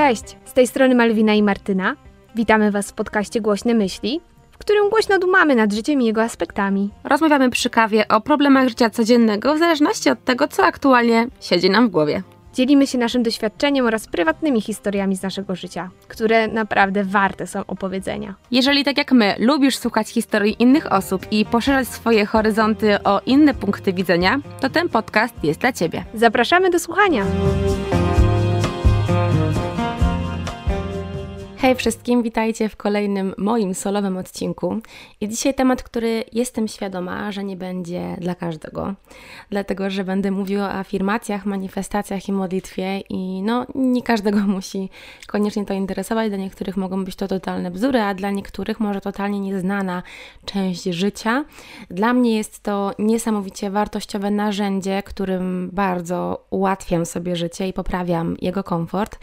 Cześć, z tej strony Malwina i Martyna. Witamy Was w podcaście Głośne Myśli, w którym głośno dumamy nad życiem i jego aspektami. Rozmawiamy przy kawie o problemach życia codziennego w zależności od tego, co aktualnie siedzi nam w głowie. Dzielimy się naszym doświadczeniem oraz prywatnymi historiami z naszego życia, które naprawdę warte są opowiedzenia. Jeżeli tak jak my lubisz słuchać historii innych osób i poszerzać swoje horyzonty o inne punkty widzenia, to ten podcast jest dla Ciebie. Zapraszamy do słuchania! Hej wszystkim, witajcie w kolejnym moim solowym odcinku. I dzisiaj temat, który jestem świadoma, że nie będzie dla każdego, dlatego że będę mówiła o afirmacjach, manifestacjach i modlitwie i no, nie każdego musi koniecznie to interesować. Dla niektórych mogą być to totalne bzdury, a dla niektórych może totalnie nieznana część życia. Dla mnie jest to niesamowicie wartościowe narzędzie, którym bardzo ułatwiam sobie życie i poprawiam jego komfort,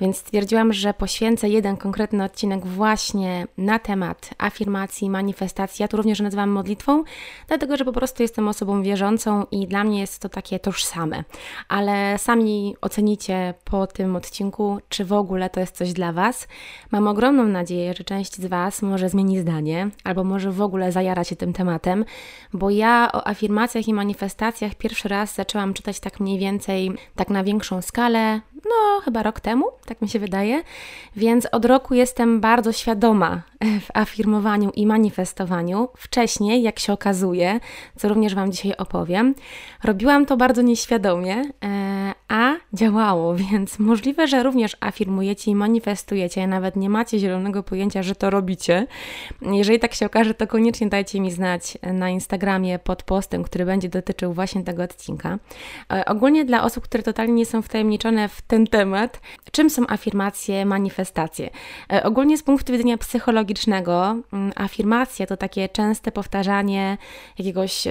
więc stwierdziłam, że poświęcę jeden konkretny odcinek właśnie na temat afirmacji, manifestacji. Ja to również nazywam modlitwą, dlatego że po prostu jestem osobą wierzącą i dla mnie jest to takie tożsame. Ale sami ocenicie po tym odcinku, czy w ogóle to jest coś dla Was. Mam ogromną nadzieję, że część z Was może zmieni zdanie, albo może w ogóle zajara się tym tematem, bo ja o afirmacjach i manifestacjach pierwszy raz zaczęłam czytać tak mniej więcej, tak na większą skalę, no chyba rok temu, tak mi się wydaje, więc od roku jestem bardzo świadoma w afirmowaniu i manifestowaniu. Wcześniej, jak się okazuje, co również Wam dzisiaj opowiem, robiłam to bardzo nieświadomie, e, a działało, więc możliwe, że również afirmujecie i manifestujecie, nawet nie macie zielonego pojęcia, że to robicie. Jeżeli tak się okaże, to koniecznie dajcie mi znać na Instagramie pod postem, który będzie dotyczył właśnie tego odcinka. E, ogólnie dla osób, które totalnie nie są wtajemniczone w ten temat, czym są afirmacje, manifestacje. E, ogólnie z punktu widzenia psychologicznego, mm, afirmacje to takie częste powtarzanie jakiegoś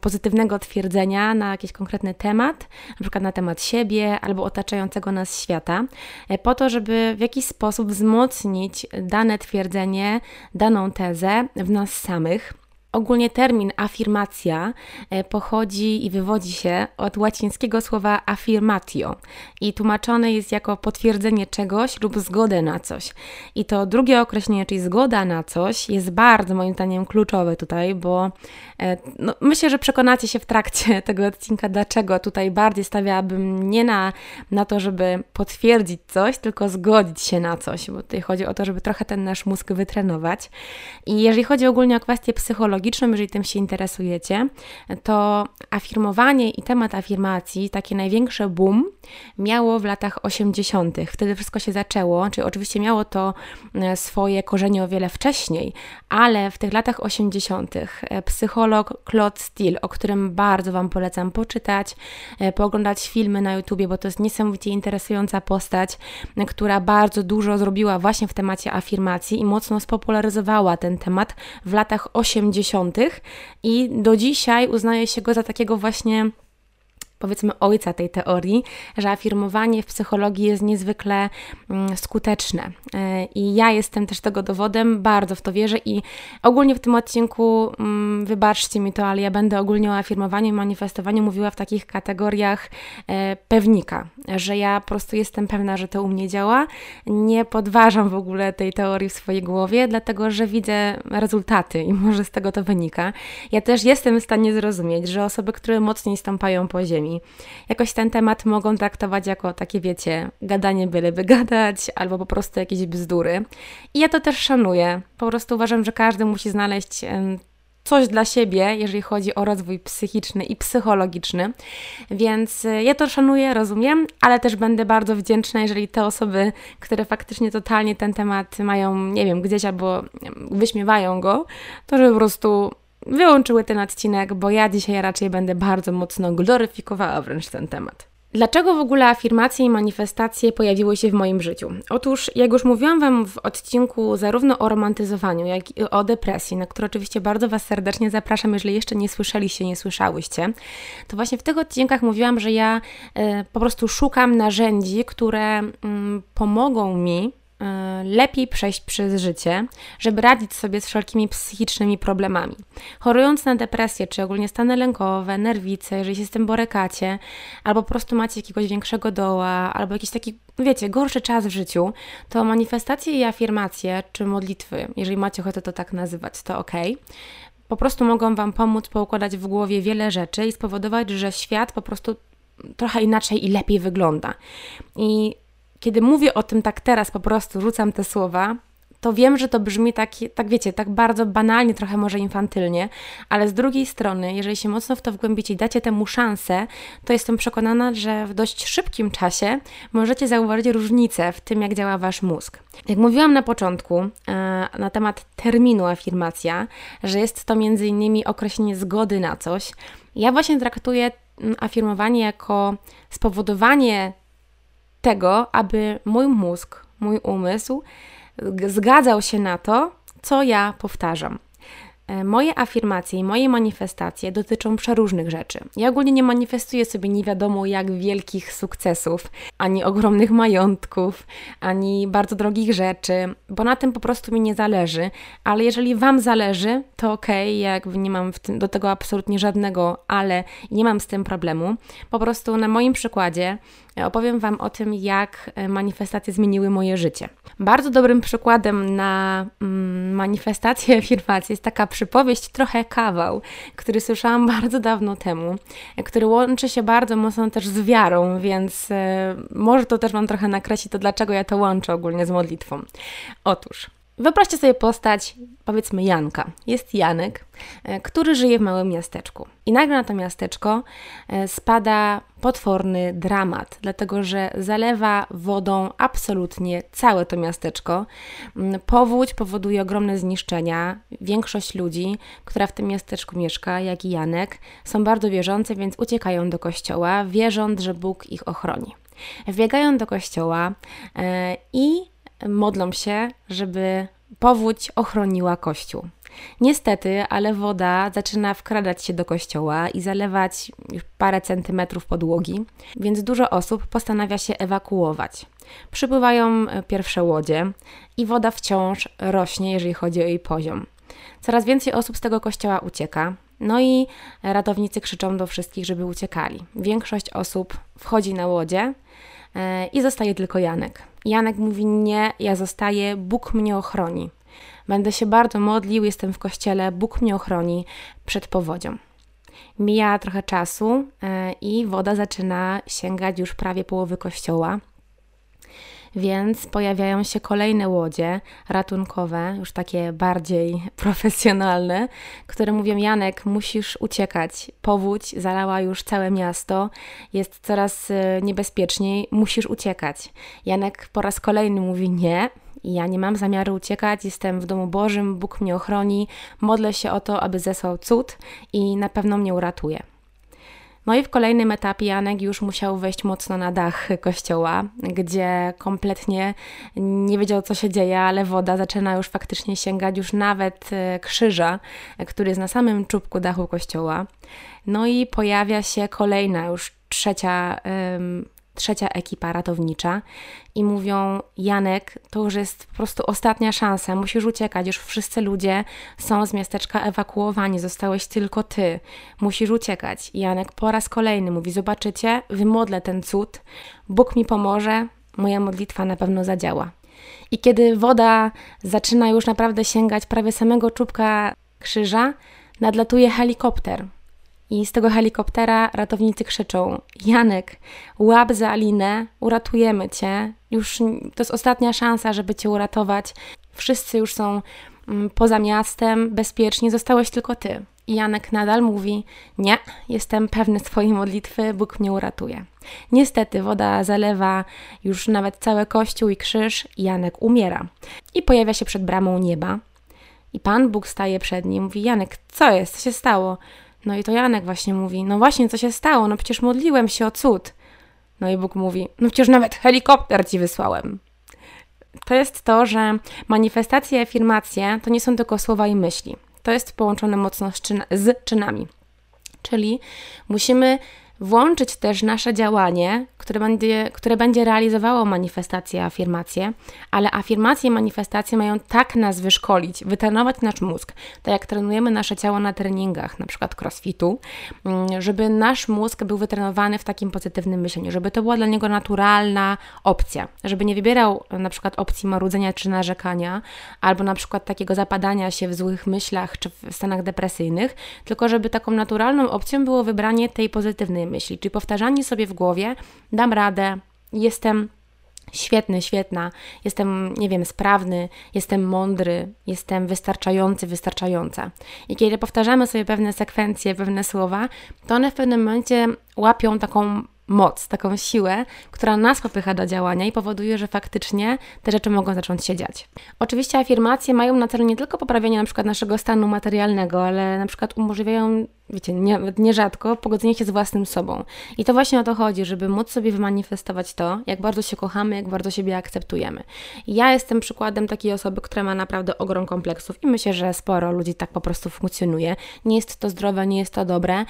pozytywnego twierdzenia na jakiś konkretny temat, na przykład na temat siebie albo otaczającego nas świata, e, po to, żeby w jakiś sposób wzmocnić dane twierdzenie, daną tezę w nas samych. Ogólnie termin afirmacja e, pochodzi i wywodzi się od łacińskiego słowa affirmatio i tłumaczone jest jako potwierdzenie czegoś lub zgodę na coś. I to drugie określenie, czyli zgoda na coś, jest bardzo moim zdaniem kluczowe tutaj, bo e, no, myślę, że przekonacie się w trakcie tego odcinka, dlaczego tutaj bardziej stawiałabym nie na, na to, żeby potwierdzić coś, tylko zgodzić się na coś, bo tutaj chodzi o to, żeby trochę ten nasz mózg wytrenować. I jeżeli chodzi ogólnie o kwestie psychologiczne, psychologiczną, jeżeli tym się interesujecie, to afirmowanie i temat afirmacji, takie największe boom, miało w latach 80. Wtedy wszystko się zaczęło, czyli oczywiście miało to e, swoje korzenie o wiele wcześniej, ale w tych latach 80. E, psycholog Claude Steele, o którym bardzo Wam polecam poczytać, e, pooglądać filmy na YouTubie, bo to jest niesamowicie interesująca postać, która bardzo dużo zrobiła właśnie w temacie afirmacji i mocno spopularyzowała ten temat w latach 80 i do dzisiaj uznaje się go za takiego właśnie powiedzmy ojca tej teorii, że afirmowanie w psychologii jest niezwykle mm, skuteczne. E, I ja jestem też tego dowodem, bardzo w to wierzę i ogólnie w tym odcinku, mm, wybaczcie mi to, ale ja będę ogólnie o afirmowaniu i manifestowaniu mówiła w takich kategoriach e, pewnika, że ja po prostu jestem pewna, że to u mnie działa. Nie podważam w ogóle tej teorii w swojej głowie, dlatego że widzę rezultaty i może z tego to wynika. Ja też jestem w stanie zrozumieć, że osoby, które mocniej stąpają po ziemi, jakoś ten temat mogą traktować jako takie, wiecie, gadanie byleby gadać, albo po prostu jakieś bzdury. I ja to też szanuję. Po prostu uważam, że każdy musi znaleźć coś dla siebie, jeżeli chodzi o rozwój psychiczny i psychologiczny. Więc e, ja to szanuję, rozumiem, ale też będę bardzo wdzięczna, jeżeli te osoby, które faktycznie totalnie ten temat mają, nie wiem, gdzieś albo wyśmiewają go, to żeby po prostu wyłączyły ten odcinek, bo ja dzisiaj raczej będę bardzo mocno gloryfikowała wręcz ten temat. Dlaczego w ogóle afirmacje i manifestacje pojawiły się w moim życiu? Otóż, jak już mówiłam Wam w odcinku zarówno o romantyzowaniu, jak i o depresji, na który oczywiście bardzo Was serdecznie zapraszam, jeżeli jeszcze nie słyszeliście, nie słyszałyście, to właśnie w tych odcinkach mówiłam, że ja y, po prostu szukam narzędzi, które y, pomogą mi lepiej przejść przez życie, żeby radzić sobie z wszelkimi psychicznymi problemami. Chorując na depresję, czy ogólnie stany lękowe, nerwice, jeżeli się z tym borykacie, albo po prostu macie jakiegoś większego doła, albo jakiś taki, wiecie, gorszy czas w życiu, to manifestacje i afirmacje, czy modlitwy, jeżeli macie ochotę to tak nazywać, to ok po prostu mogą Wam pomóc poukładać w głowie wiele rzeczy i spowodować, że świat po prostu trochę inaczej i lepiej wygląda. I kiedy mówię o tym tak teraz, po prostu rzucam te słowa, to wiem, że to brzmi tak, tak wiecie, tak bardzo banalnie, trochę może infantylnie, ale z drugiej strony, jeżeli się mocno w to wgłębicie i dacie temu szansę, to jestem przekonana, że w dość szybkim czasie możecie zauważyć różnicę w tym, jak działa wasz mózg. Jak mówiłam na początku e, na temat terminu afirmacja, że jest to między innymi określenie zgody na coś, ja właśnie traktuję mm, afirmowanie jako spowodowanie tego, aby mój mózg, mój umysł zgadzał się na to, co ja powtarzam. E, moje afirmacje i moje manifestacje dotyczą przeróżnych rzeczy. Ja ogólnie nie manifestuję sobie nie wiadomo jak wielkich sukcesów, ani ogromnych majątków, ani bardzo drogich rzeczy, bo na tym po prostu mi nie zależy, ale jeżeli Wam zależy, to okej, okay, jakby nie mam tym, do tego absolutnie żadnego ale nie mam z tym problemu. Po prostu na moim przykładzie opowiem Wam o tym, jak e, manifestacje zmieniły moje życie. Bardzo dobrym przykładem na mm, manifestację afirmacji jest taka przypowieść, trochę kawał, który słyszałam bardzo dawno temu, który łączy się bardzo mocno też z wiarą, więc e, może to też Wam trochę nakreśli to, dlaczego ja to łączę ogólnie z modlitwą. Otóż, Wyobraźcie sobie postać, powiedzmy Janka. Jest Janek, e, który żyje w małym miasteczku. I nagle na to miasteczko e, spada potworny dramat, dlatego że zalewa wodą absolutnie całe to miasteczko. Mm, powódź powoduje ogromne zniszczenia. Większość ludzi, która w tym miasteczku mieszka, jak i Janek, są bardzo wierzące, więc uciekają do kościoła, wierząc, że Bóg ich ochroni. Wbiegają do kościoła e, i modlą się, żeby powódź ochroniła kościół. Niestety, ale woda zaczyna wkradać się do kościoła i zalewać już parę centymetrów podłogi, więc dużo osób postanawia się ewakuować. Przypływają e, pierwsze łodzie i woda wciąż rośnie, jeżeli chodzi o jej poziom. Coraz więcej osób z tego kościoła ucieka, no i ratownicy krzyczą do wszystkich, żeby uciekali. Większość osób wchodzi na łodzie i zostaje tylko Janek. Janek mówi: Nie, ja zostaję, Bóg mnie ochroni. Będę się bardzo modlił, jestem w kościele, Bóg mnie ochroni przed powodzią. Mija trochę czasu e, i woda zaczyna sięgać już prawie połowy kościoła więc pojawiają się kolejne łodzie ratunkowe, już takie bardziej profesjonalne, które mówią: Janek, musisz uciekać. Powódź zalała już całe miasto, jest coraz e, niebezpieczniej, musisz uciekać. Janek po raz kolejny mówi: Nie, ja nie mam zamiaru uciekać, jestem w domu Bożym, Bóg mnie ochroni, modlę się o to, aby zesłał cud i na pewno mnie uratuje. No i w kolejnym etapie Janek już musiał wejść mocno na dach kościoła, gdzie kompletnie nie wiedział, co się dzieje, ale woda zaczyna już faktycznie sięgać już nawet e, krzyża, który jest na samym czubku dachu kościoła. No i pojawia się kolejna, już trzecia trzecia ekipa ratownicza i mówią: Janek, to już jest po prostu ostatnia szansa, musisz uciekać, już wszyscy ludzie są z miasteczka ewakuowani, zostałeś tylko ty, musisz uciekać. I Janek po raz kolejny mówi: Zobaczycie, wymodlę ten cud, Bóg mi pomoże, moja modlitwa na pewno zadziała. I kiedy woda zaczyna już naprawdę sięgać prawie samego czubka krzyża, nadlatuje helikopter i z tego helikoptera ratownicy krzyczą: Janek, łap za Alinę, uratujemy cię. Już to jest ostatnia szansa, żeby cię uratować. Wszyscy już są mm, poza miastem, bezpieczni, zostałeś tylko ty. I Janek nadal mówi: Nie, jestem pewny swojej modlitwy, Bóg mnie uratuje. Niestety woda zalewa już nawet cały kościół i krzyż, i Janek umiera. I pojawia się przed bramą nieba. I Pan Bóg staje przed nim, mówi: Janek, co jest? Co się stało? No i to Janek właśnie mówi, no właśnie, co się stało? No przecież modliłem się o cud. No i Bóg mówi, no przecież nawet helikopter ci wysłałem. To jest to, że manifestacje i afirmacje to nie są tylko słowa i myśli. To jest połączone mocno z, czyn z czynami. Czyli musimy włączyć też nasze działanie, które będzie, które będzie realizowało manifestacje, afirmacje, ale afirmacje i manifestacje mają tak nas wyszkolić, wytrenować nasz mózg, tak jak trenujemy nasze ciało na treningach, na przykład crossfitu, mm, żeby nasz mózg był wytrenowany w takim pozytywnym myśleniu, żeby to była dla niego naturalna opcja, żeby nie wybierał na przykład opcji marudzenia czy narzekania, albo na przykład takiego zapadania się w złych myślach czy w stanach depresyjnych, tylko żeby taką naturalną opcją było wybranie tej pozytywnej myśli, czyli powtarzanie sobie w głowie, dam radę, jestem świetny, świetna, jestem, nie wiem, sprawny, jestem mądry, jestem wystarczający, wystarczająca. I kiedy powtarzamy sobie pewne sekwencje, pewne słowa, to one w pewnym momencie łapią taką moc, taką siłę, która nas popycha do działania i powoduje, że faktycznie te rzeczy mogą zacząć się dziać. Oczywiście afirmacje mają na celu nie tylko poprawienie na przykład naszego stanu materialnego, ale na przykład umożliwiają wiecie, nie, nierzadko pogodzenie się z własnym sobą. I to właśnie o to chodzi, żeby móc sobie wymanifestować to, jak bardzo się kochamy, jak bardzo siebie akceptujemy. ja jestem przykładem takiej osoby, która ma naprawdę ogrom kompleksów i myślę, że sporo ludzi tak po prostu funkcjonuje. Nie jest to zdrowe, nie jest to dobre.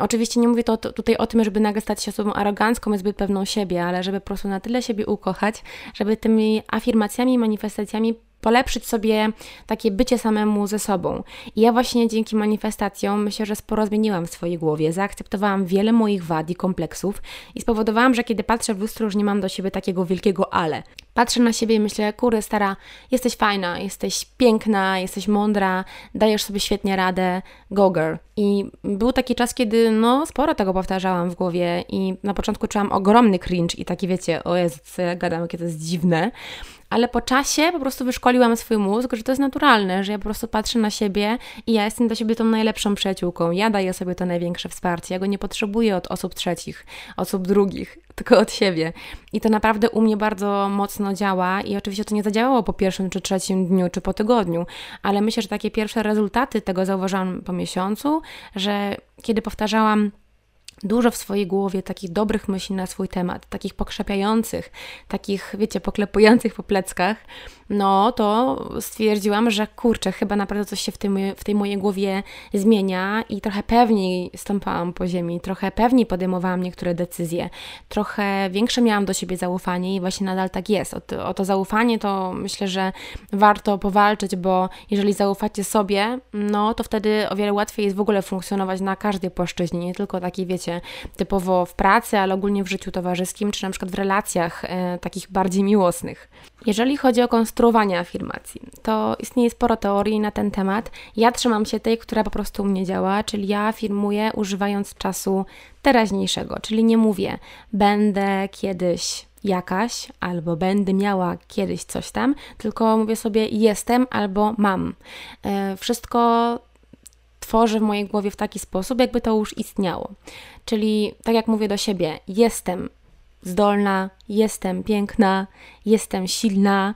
Oczywiście nie mówię to tutaj o tym, żeby nagle stać się osobą arogancką i zbyt pewną siebie, ale żeby po prostu na tyle siebie ukochać, żeby tymi afirmacjami, manifestacjami polepszyć sobie takie bycie samemu ze sobą. I ja właśnie dzięki manifestacjom myślę, że sporo zmieniłam w swojej głowie, zaakceptowałam wiele moich wad i kompleksów i spowodowałam, że kiedy patrzę w lustro, już nie mam do siebie takiego wielkiego ale. Patrzę na siebie i myślę, kurde stara, jesteś fajna, jesteś piękna, jesteś mądra, dajesz sobie świetnie radę, go girl. I był taki czas, kiedy no sporo tego powtarzałam w głowie i na początku czułam ogromny cringe i taki wiecie, o Jezu, co ja gadam, jakie to jest dziwne ale po czasie po prostu wyszkoliłam swój mózg, że to jest naturalne, że ja po prostu patrzę na siebie i ja jestem dla siebie tą najlepszą przyjaciółką. Ja daję sobie to największe wsparcie. Ja go nie potrzebuję od osób trzecich, osób drugich, tylko od siebie. I to naprawdę u mnie bardzo mocno działa i oczywiście to nie zadziałało po pierwszym czy trzecim dniu, czy po tygodniu, ale myślę, że takie pierwsze rezultaty tego zauważyłam po miesiącu, że kiedy powtarzałam dużo w swojej głowie takich dobrych myśli na swój temat, takich pokrzepiających, takich, wiecie, poklepujących po pleckach, no to stwierdziłam, że kurczę, chyba naprawdę coś się w tej, w tej mojej głowie zmienia i trochę pewniej stąpałam po ziemi, trochę pewniej podejmowałam niektóre decyzje, trochę większe miałam do siebie zaufanie i właśnie nadal tak jest. O to, o to zaufanie to myślę, że warto powalczyć, bo jeżeli zaufacie sobie, no to wtedy o wiele łatwiej jest w ogóle funkcjonować na każdej płaszczyźnie, nie tylko takiej, wiecie, typowo w pracy, ale ogólnie w życiu towarzyskim, czy na przykład w relacjach e, takich bardziej miłosnych. Jeżeli chodzi o konstruowanie afirmacji, to istnieje sporo teorii na ten temat. Ja trzymam się tej, która po prostu u mnie działa, czyli ja afirmuję używając czasu teraźniejszego, czyli nie mówię będę kiedyś jakaś, albo będę miała kiedyś coś tam, tylko mówię sobie jestem albo mam. E, wszystko tworzę w mojej głowie w taki sposób, jakby to już istniało. Czyli tak jak mówię do siebie, jestem zdolna, jestem piękna, jestem silna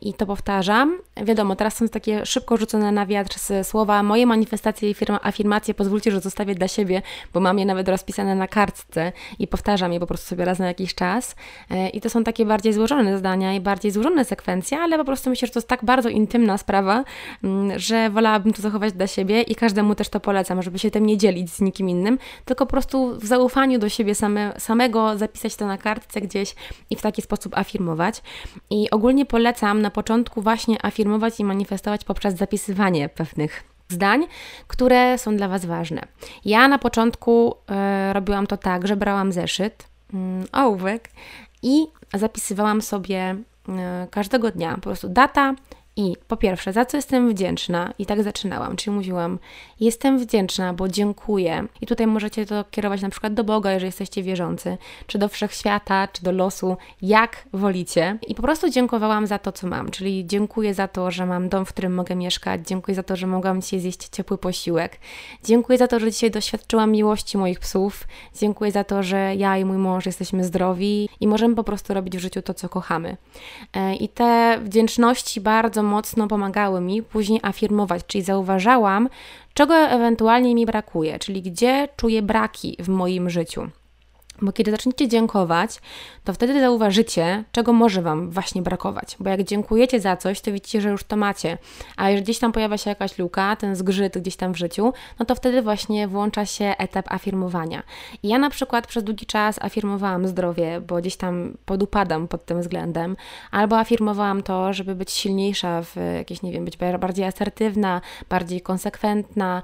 i to powtarzam. Wiadomo, teraz są takie szybko rzucone na wiatr słowa moje manifestacje i afirmacje, pozwólcie, że zostawię dla siebie, bo mam je nawet rozpisane na kartce i powtarzam je po prostu sobie raz na jakiś czas. E, I to są takie bardziej złożone zdania i bardziej złożone sekwencje, ale po prostu myślę, że to jest tak bardzo intymna sprawa, mm, że wolałabym to zachować dla siebie i każdemu też to polecam, żeby się tym nie dzielić z nikim innym, tylko po prostu w zaufaniu do siebie same, samego zapisać to na kartce gdzieś i w taki sposób afirmować. I ogólnie polecam na początku właśnie afirmować i manifestować poprzez zapisywanie pewnych zdań, które są dla Was ważne. Ja na początku y, robiłam to tak, że brałam zeszyt, y, ołówek i zapisywałam sobie y, każdego dnia po prostu data, i po pierwsze, za co jestem wdzięczna? I tak zaczynałam, czyli mówiłam, jestem wdzięczna, bo dziękuję. I tutaj możecie to kierować na przykład do Boga, jeżeli jesteście wierzący, czy do wszechświata, czy do losu, jak wolicie. I po prostu dziękowałam za to, co mam, czyli dziękuję za to, że mam dom, w którym mogę mieszkać, dziękuję za to, że mogłam dzisiaj zjeść ciepły posiłek, dziękuję za to, że dzisiaj doświadczyłam miłości moich psów, dziękuję za to, że ja i mój mąż jesteśmy zdrowi i możemy po prostu robić w życiu to, co kochamy. E, I te wdzięczności bardzo mocno pomagały mi później afirmować, czyli zauważałam, czego ewentualnie mi brakuje, czyli gdzie czuję braki w moim życiu. Bo kiedy zaczniecie dziękować, to wtedy zauważycie, czego może Wam właśnie brakować. Bo jak dziękujecie za coś, to widzicie, że już to macie. A jeżeli gdzieś tam pojawia się jakaś luka, ten zgrzyt gdzieś tam w życiu, no to wtedy właśnie włącza się etap afirmowania. I ja na przykład przez długi czas afirmowałam zdrowie, bo gdzieś tam podupadam pod tym względem, albo afirmowałam to, żeby być silniejsza w jakieś, nie wiem, być bardziej asertywna, bardziej konsekwentna,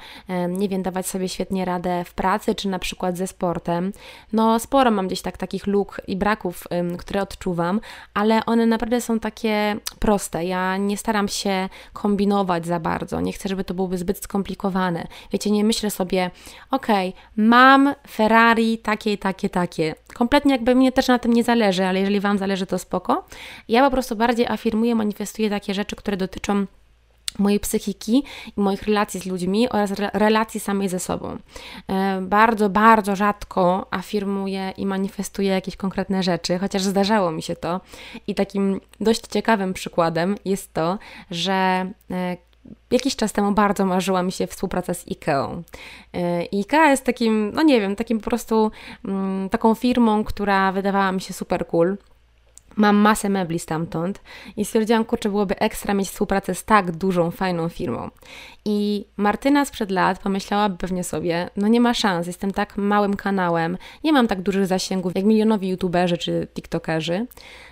nie wiem, dawać sobie świetnie radę w pracy, czy na przykład ze sportem. No sporo mam gdzieś tak takich luk i braków, które odczuwam, ale one naprawdę są takie proste. Ja nie staram się kombinować za bardzo. Nie chcę, żeby to byłoby zbyt skomplikowane. Wiecie, nie myślę sobie, okej, okay, mam Ferrari takie, takie, takie. Kompletnie jakby mnie też na tym nie zależy, ale jeżeli Wam zależy, to spoko. Ja po prostu bardziej afirmuję, manifestuję takie rzeczy, które dotyczą mojej psychiki i moich relacji z ludźmi oraz re relacji samej ze sobą. E, bardzo, bardzo rzadko afirmuję i manifestuję jakieś konkretne rzeczy, chociaż zdarzało mi się to. I takim dość ciekawym przykładem jest to, że e, Jakiś czas temu bardzo marzyła mi się współpraca z IKEA. E, IKEA jest takim, no nie wiem, takim po prostu mm, taką firmą, która wydawała mi się super cool. Mam masę mebli stamtąd i stwierdziłam, kurczę, byłoby ekstra mieć współpracę z tak dużą, fajną firmą. I Martyna sprzed lat pomyślałaby pewnie sobie, no nie ma szans, jestem tak małym kanałem, nie mam tak dużych zasięgów jak milionowi youtuberzy czy tiktokerzy,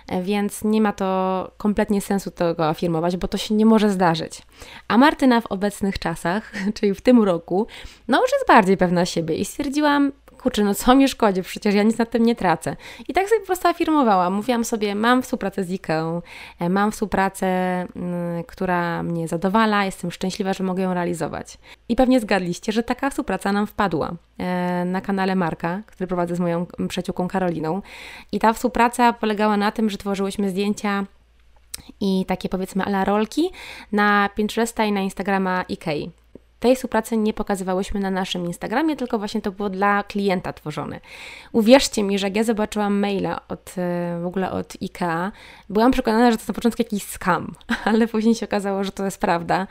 e, więc nie ma to kompletnie sensu tego afirmować, bo to się nie może zdarzyć. A Martyna w obecnych czasach, czyli w tym roku, no już jest bardziej pewna siebie i stwierdziłam, kurczę, no co mi szkodzi, przecież ja nic na tym nie tracę. I tak sobie po prostu afirmowałam. Mówiłam sobie, mam współpracę z IKEA, mam współpracę, mm, która mnie zadowala, jestem szczęśliwa, że mogę ją realizować. I pewnie zgadliście, że taka współpraca nam wpadła e, na kanale Marka, który prowadzę z moją przyjaciółką Karoliną. I ta współpraca polegała na tym, że tworzyłyśmy zdjęcia i takie powiedzmy ala rolki na Pinteresta i na Instagrama IKEA. Tej współpracy nie pokazywałyśmy na naszym Instagramie, tylko właśnie to było dla klienta tworzone. Uwierzcie mi, że jak ja zobaczyłam maila od, e, w ogóle od IKEA, byłam przekonana, że to na początku jakiś scam, ale później się okazało, że to jest prawda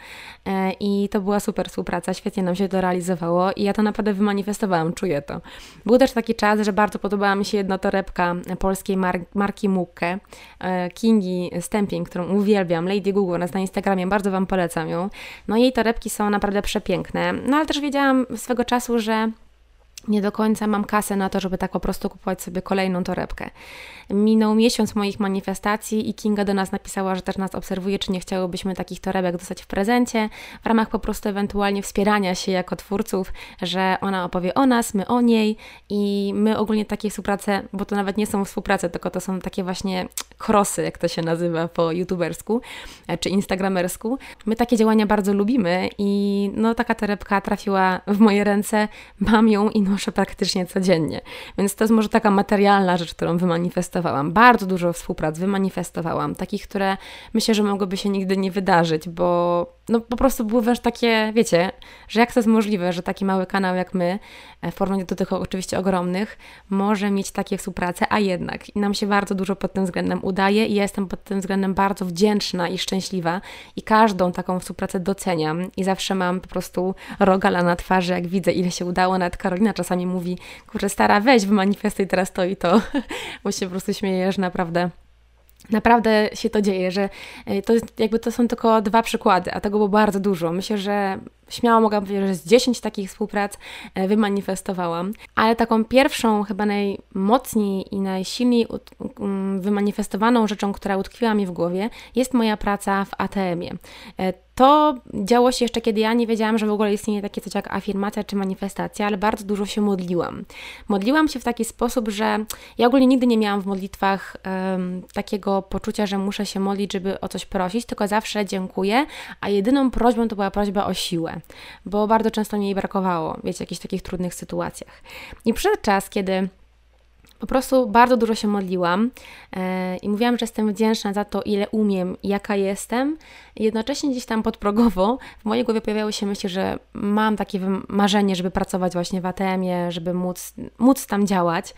e, i to była super współpraca, świetnie nam się to realizowało i ja to naprawdę wymanifestowałam, czuję to. Był też taki czas, że bardzo podobała mi się jedna torebka polskiej mar marki Mukke, e, Kingi Stępień, którą uwielbiam, Lady Google, ona jest na Instagramie, bardzo Wam polecam ją. No jej torebki są naprawdę prze przepiękne. No ale też wiedziałam swego czasu, że nie do końca mam kasę na to, żeby tak po prostu kupować sobie kolejną torebkę. Minął miesiąc moich manifestacji i Kinga do nas napisała, że też nas obserwuje, czy nie chciałybyśmy takich torebek dostać w prezencie, w ramach po prostu ewentualnie wspierania się jako twórców, że ona opowie o nas, my o niej i my ogólnie takie współprace, bo to nawet nie są współprace, tylko to są takie właśnie krosy, jak to się nazywa po youtubersku e, czy instagramersku. My takie działania bardzo lubimy i no taka torebka trafiła w moje ręce, mam ją i noszę praktycznie codziennie. Więc to jest może taka materialna rzecz, którą wymanifestowałam. Bardzo dużo współprac wymanifestowałam, takich, które myślę, że mogłyby się nigdy nie wydarzyć, bo no po prostu były wręcz takie, wiecie, że jak to jest możliwe, że taki mały kanał jak my, e, w porównaniu do tych oczywiście ogromnych, może mieć takie współprace, a jednak i nam się bardzo dużo pod tym względem udaje i ja jestem pod tym względem bardzo wdzięczna i szczęśliwa i każdą taką współpracę doceniam i zawsze mam po prostu rogala na twarzy, jak widzę, ile się udało. Nawet Karolina czasami mówi, kurczę, stara, weź, wymanifestuj teraz to i to, bo się po prostu śmieję, że naprawdę Naprawdę się to dzieje, że e, to jakby to są tylko dwa przykłady, a tego było bardzo dużo. Myślę, że śmiało mogłam powiedzieć, że z 10 takich współprac e, wymanifestowałam, ale taką pierwszą, chyba najmocniej i najsilniej wymanifestowaną rzeczą, która utkwiła mi w głowie, jest moja praca w ATM-ie. To działo się jeszcze, kiedy ja nie wiedziałam, że w ogóle istnieje takie coś jak afirmacja czy manifestacja, ale bardzo dużo się modliłam. Modliłam się w taki sposób, że ja ogólnie nigdy nie miałam w modlitwach um, takiego poczucia, że muszę się modlić, żeby o coś prosić, tylko zawsze dziękuję, a jedyną prośbą to była prośba o siłę bo bardzo często mi jej brakowało, wiecie, w jakichś takich trudnych sytuacjach. I przyszedł czas, kiedy Po prostu bardzo dużo się modliłam e, i mówiłam, że jestem wdzięczna za to, ile umiem, jaka jestem. Jednocześnie gdzieś tam podprogowo w mojej głowie pojawiały się myśli, że mam takie marzenie, żeby pracować właśnie w ATM-ie, żeby móc, móc tam działać.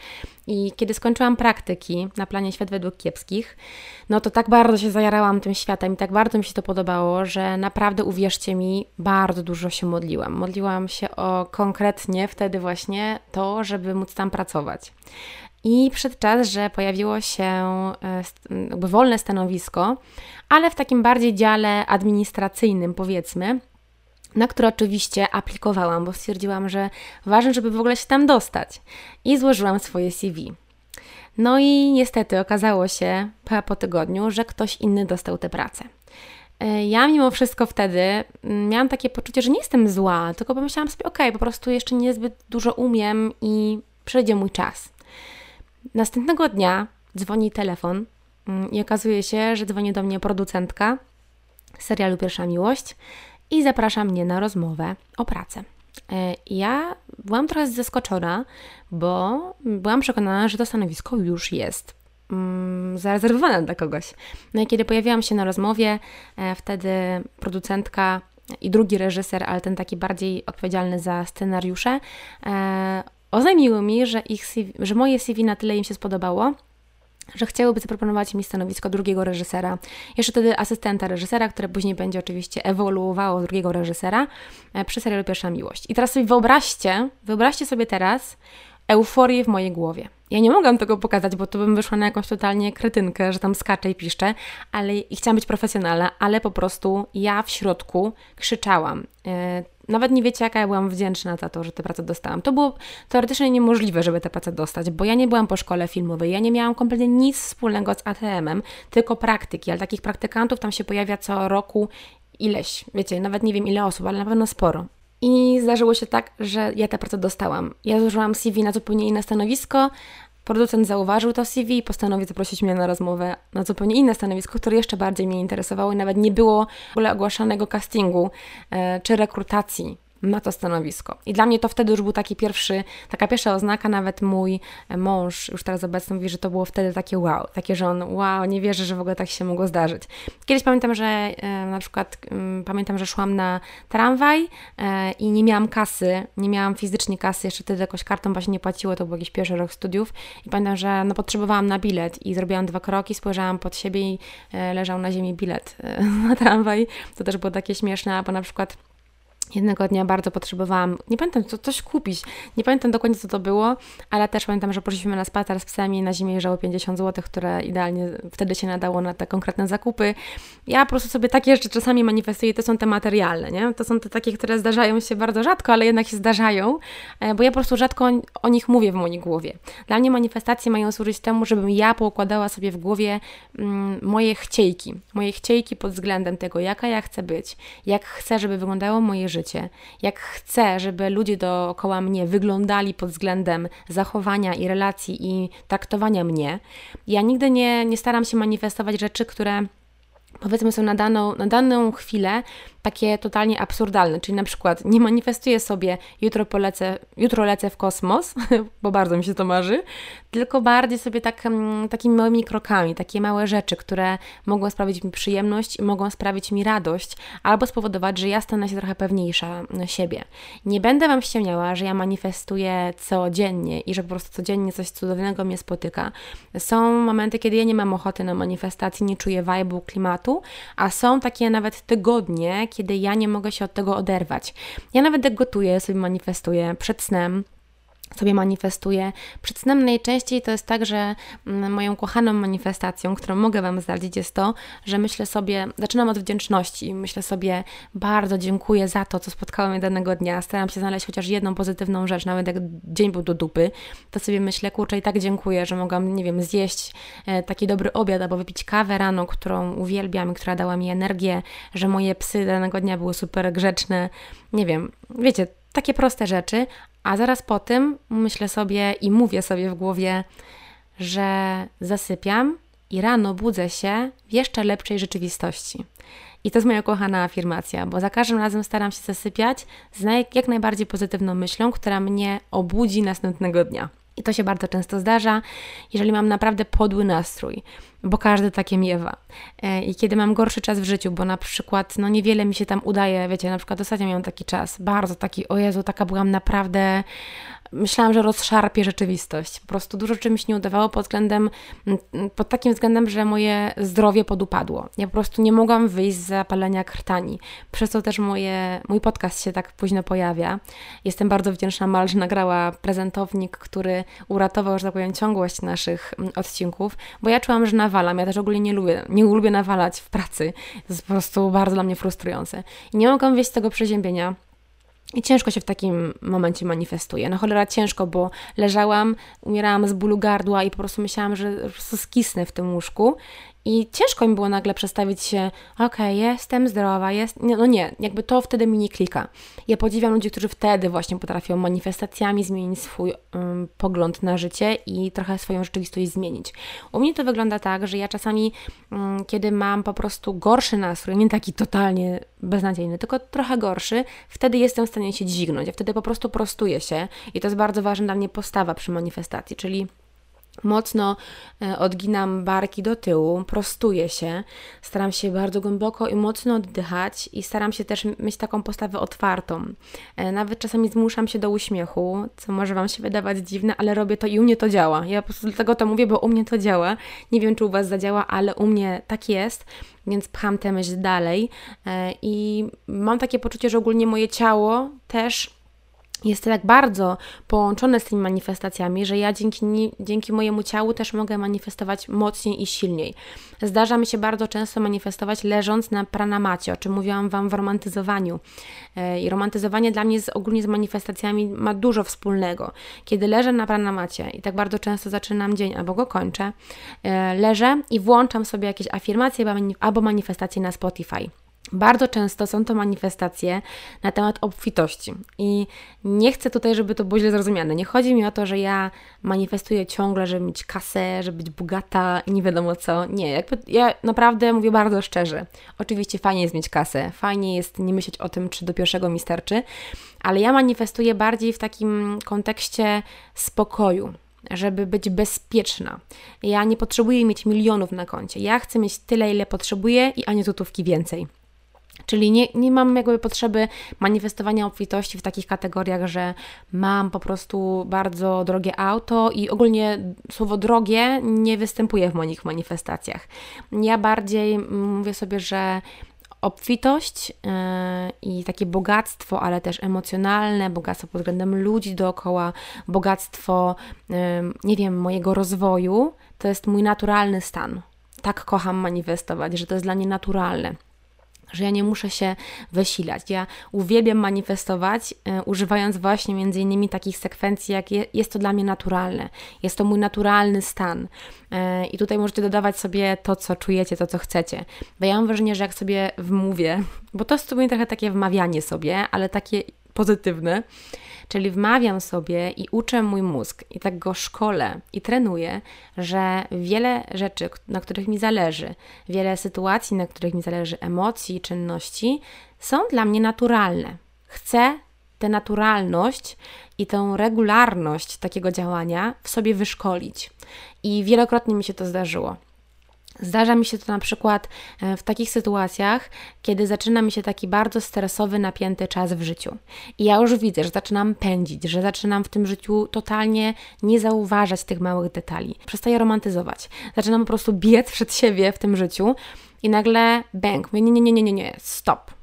I kiedy skończyłam praktyki na planie Świat według kiepskich, no to tak bardzo się zajarałam tym światem i tak bardzo mi się to podobało, że naprawdę uwierzcie mi, bardzo dużo się modliłam. Modliłam się o konkretnie wtedy właśnie to, żeby móc tam pracować. I przyszedł czas, że pojawiło się e, jakby wolne stanowisko, ale w takim bardziej dziale administracyjnym, powiedzmy, na które oczywiście aplikowałam, bo stwierdziłam, że ważne, żeby w ogóle się tam dostać. I złożyłam swoje CV. No i niestety okazało się po tygodniu, że ktoś inny dostał tę pracę. E, ja mimo wszystko wtedy mm, miałam takie poczucie, że nie jestem zła, tylko pomyślałam sobie, ok, po prostu jeszcze niezbyt dużo umiem i przyjdzie mój czas. Następnego dnia dzwoni telefon mm, i okazuje się, że dzwoni do mnie producentka serialu Pierwsza Miłość i zaprasza mnie na rozmowę o pracę. E, ja byłam trochę zaskoczona, bo byłam przekonana, że to stanowisko już jest mm, zarezerwowane dla kogoś. No i kiedy pojawiłam się na rozmowie, e, wtedy producentka i drugi reżyser, ale ten taki bardziej odpowiedzialny za scenariusze, e, oznajmiły mi, że, ich CV, że moje CV na tyle im się spodobało, że chciałyby zaproponować mi stanowisko drugiego reżysera. Jeszcze wtedy asystenta reżysera, które później będzie oczywiście ewoluowało drugiego reżysera e, przy serialu Pierwsza Miłość. I teraz sobie wyobraźcie, wyobraźcie sobie teraz euforię w mojej głowie. Ja nie mogłam tego pokazać, bo to bym wyszła na jakąś totalnie kretynkę, że tam skaczę i piszczę, ale i chciałam być profesjonalna, ale po prostu ja w środku krzyczałam. E, nawet nie wiecie, jaka ja byłam wdzięczna za to, że tę pracę dostałam. To było teoretycznie niemożliwe, żeby tę pracę dostać, bo ja nie byłam po szkole filmowej, ja nie miałam kompletnie nic wspólnego z ATM-em, tylko praktyki, ale takich praktykantów tam się pojawia co roku ileś, wiecie, nawet nie wiem ile osób, ale na pewno sporo. I zdarzyło się tak, że ja tę pracę dostałam. Ja złożyłam CV na zupełnie inne stanowisko, Producent zauważył to CV i postanowił zaprosić mnie na rozmowę na zupełnie inne stanowisko, które jeszcze bardziej mnie interesowało i nawet nie było w ogóle ogłaszanego castingu e, czy rekrutacji na to stanowisko. I dla mnie to wtedy już był taki pierwszy, taka pierwsza oznaka, nawet mój mąż, już teraz obecny, mówi, że to było wtedy takie wow, takie, że on wow, nie wierzy, że w ogóle tak się mogło zdarzyć. Kiedyś pamiętam, że e, na przykład e, pamiętam, że szłam na tramwaj e, i nie miałam kasy, nie miałam fizycznie kasy, jeszcze wtedy jakoś kartą właśnie nie płaciło, to był jakiś pierwszy rok studiów i pamiętam, że no potrzebowałam na bilet i zrobiłam dwa kroki, spojrzałam pod siebie i e, leżał na ziemi bilet e, na tramwaj. To też było takie śmieszne, albo na przykład Jednego dnia bardzo potrzebowałam, nie pamiętam, co, coś kupić, nie pamiętam dokładnie co to było, ale też pamiętam, że poszliśmy na spacer z psami na zimie leżało 50 zł, które idealnie wtedy się nadało na te konkretne zakupy. Ja po prostu sobie takie rzeczy czasami manifestuję, to są te materialne, nie? To są te takie, które zdarzają się bardzo rzadko, ale jednak się zdarzają, e, bo ja po prostu rzadko o, o nich mówię w mojej głowie. Dla mnie manifestacje mają służyć temu, żebym ja poukładała sobie w głowie mm, moje chciejki, moje chciejki pod względem tego, jaka ja chcę być, jak chcę, żeby wyglądało moje życie, życie, jak chcę, żeby ludzie dookoła mnie wyglądali pod względem zachowania i relacji i traktowania mnie, ja nigdy nie, nie staram się manifestować rzeczy, które powiedzmy są na daną, na daną chwilę takie totalnie absurdalne, czyli na przykład nie manifestuję sobie jutro polecę, jutro lecę w kosmos, bo bardzo mi się to marzy, tylko bardziej sobie tak, mm, takimi małymi krokami, takie małe rzeczy, które mogą sprawić mi przyjemność i mogą sprawić mi radość, albo spowodować, że ja stanę się trochę pewniejsza siebie. Nie będę Wam ściemniała, że ja manifestuję codziennie i że po prostu codziennie coś cudownego mnie spotyka. Są momenty, kiedy ja nie mam ochoty na manifestacji, nie czuję vibe'u, klimatu, a są takie nawet tygodnie, kiedy ja nie mogę się od tego oderwać. Ja nawet jak gotuję, sobie manifestuję przed snem, sobie manifestuję. Przed snem najczęściej to jest tak, że mm, moją kochaną manifestacją, którą mogę Wam zdradzić, jest to, że myślę sobie, zaczynam od wdzięczności, myślę sobie, bardzo dziękuję za to, co spotkało mnie danego dnia. Staram się znaleźć chociaż jedną pozytywną rzecz, nawet jak dzień był do dupy, to sobie myślę, kurczę, i tak dziękuję, że mogłam, nie wiem, zjeść e, taki dobry obiad albo wypić kawę rano, którą uwielbiam która dała mi energię, że moje psy danego dnia były super grzeczne. Nie wiem, wiecie, takie proste rzeczy, a zaraz po tym myślę sobie i mówię sobie w głowie, że zasypiam i rano budzę się w jeszcze lepszej rzeczywistości. I to jest moja kochana afirmacja, bo za każdym razem staram się zasypiać z jak najbardziej pozytywną myślą, która mnie obudzi następnego dnia. I to się bardzo często zdarza, jeżeli mam naprawdę podły nastrój, bo każdy takie miewa. E, I kiedy mam gorszy czas w życiu, bo na przykład no niewiele mi się tam udaje, wiecie, na przykład ostatnio miałam taki czas, bardzo taki, o Jezu, taka byłam naprawdę myślałam, że rozszarpie rzeczywistość. Po prostu dużo rzeczy mi się nie udawało pod względem, pod takim względem, że moje zdrowie podupadło. Ja po prostu nie mogłam wyjść z zapalenia krtani. Przez to też moje, mój podcast się tak późno pojawia. Jestem bardzo wdzięczna Mal, że nagrała prezentownik, który uratował, że tak powiem, ciągłość naszych odcinków, bo ja czułam, że nawalam. Ja też ogólnie nie lubię, nie lubię nawalać w pracy. To jest po prostu bardzo dla mnie frustrujące. I nie mogłam wyjść z tego przeziębienia. I ciężko się w takim momencie manifestuje. No cholera ciężko, bo leżałam, umierałam z bólu gardła i po prostu myślałam, że po skisnę w tym łóżku i ciężko mi było nagle przestawić się, okej, okay, jestem zdrowa, jest. No nie, jakby to wtedy mi nie klika. Ja podziwiam ludzi, którzy wtedy właśnie potrafią manifestacjami zmienić swój um, pogląd na życie i trochę swoją rzeczywistość zmienić. U mnie to wygląda tak, że ja czasami, um, kiedy mam po prostu gorszy nastrój, nie taki totalnie beznadziejny, tylko trochę gorszy, wtedy jestem w stanie się dźwignąć. Ja wtedy po prostu prostuję się i to jest bardzo ważna dla mnie postawa przy manifestacji, czyli Mocno e, odginam barki do tyłu, prostuję się, staram się bardzo głęboko i mocno oddychać i staram się też mieć taką postawę otwartą. E, nawet czasami zmuszam się do uśmiechu, co może Wam się wydawać dziwne, ale robię to i u mnie to działa. Ja po prostu dlatego to mówię, bo u mnie to działa. Nie wiem, czy u Was zadziała, ale u mnie tak jest, więc pcham tę myśl dalej e, i mam takie poczucie, że ogólnie moje ciało też jest tak bardzo połączone z tymi manifestacjami, że ja dzięki, dzięki mojemu ciału też mogę manifestować mocniej i silniej. Zdarza mi się bardzo często manifestować leżąc na pranamacie, o czym mówiłam Wam w romantyzowaniu. E, I romantyzowanie dla mnie z, ogólnie z manifestacjami ma dużo wspólnego. Kiedy leżę na pranamacie i tak bardzo często zaczynam dzień albo go kończę, e, leżę i włączam sobie jakieś afirmacje albo manifestacje na Spotify. Bardzo często są to manifestacje na temat obfitości. I nie chcę tutaj, żeby to było źle zrozumiane. Nie chodzi mi o to, że ja manifestuję ciągle, żeby mieć kasę, żeby być bogata i nie wiadomo co. Nie, jakby ja naprawdę mówię bardzo szczerze. Oczywiście fajnie jest mieć kasę, fajnie jest nie myśleć o tym, czy do pierwszego mi starczy, ale ja manifestuję bardziej w takim kontekście spokoju, żeby być bezpieczna. Ja nie potrzebuję mieć milionów na koncie. Ja chcę mieć tyle, ile potrzebuję i ani złotówki więcej. Czyli nie, nie mam jakby potrzeby manifestowania obfitości w takich kategoriach, że mam po prostu bardzo drogie auto i ogólnie słowo drogie nie występuje w moich manifestacjach. Ja bardziej mówię sobie, że obfitość yy, i takie bogactwo, ale też emocjonalne, bogactwo pod względem ludzi dookoła, bogactwo, yy, nie wiem, mojego rozwoju, to jest mój naturalny stan. Tak kocham manifestować, że to jest dla mnie naturalne że ja nie muszę się wysilać. Ja uwielbiam manifestować, e, używając właśnie między innymi takich sekwencji, jak je, jest to dla mnie naturalne. Jest to mój naturalny stan. E, I tutaj możecie dodawać sobie to, co czujecie, to, co chcecie. Bo ja mam wrażenie, że jak sobie wmówię, bo to jest sobie trochę takie wmawianie sobie, ale takie pozytywne, Czyli wmawiam sobie i uczę mój mózg i tak go szkolę i trenuję, że wiele rzeczy, na których mi zależy, wiele sytuacji, na których mi zależy, emocji, czynności, są dla mnie naturalne. Chcę tę naturalność i tę regularność takiego działania w sobie wyszkolić. I wielokrotnie mi się to zdarzyło. Zdarza mi się to na przykład e, w takich sytuacjach, kiedy zaczyna mi się taki bardzo stresowy, napięty czas w życiu. I ja już widzę, że zaczynam pędzić, że zaczynam w tym życiu totalnie nie zauważać tych małych detali. Przestaję romantyzować. Zaczynam po prostu biec przed siebie w tym życiu i nagle bęk. Nie, nie, nie, nie, nie, stop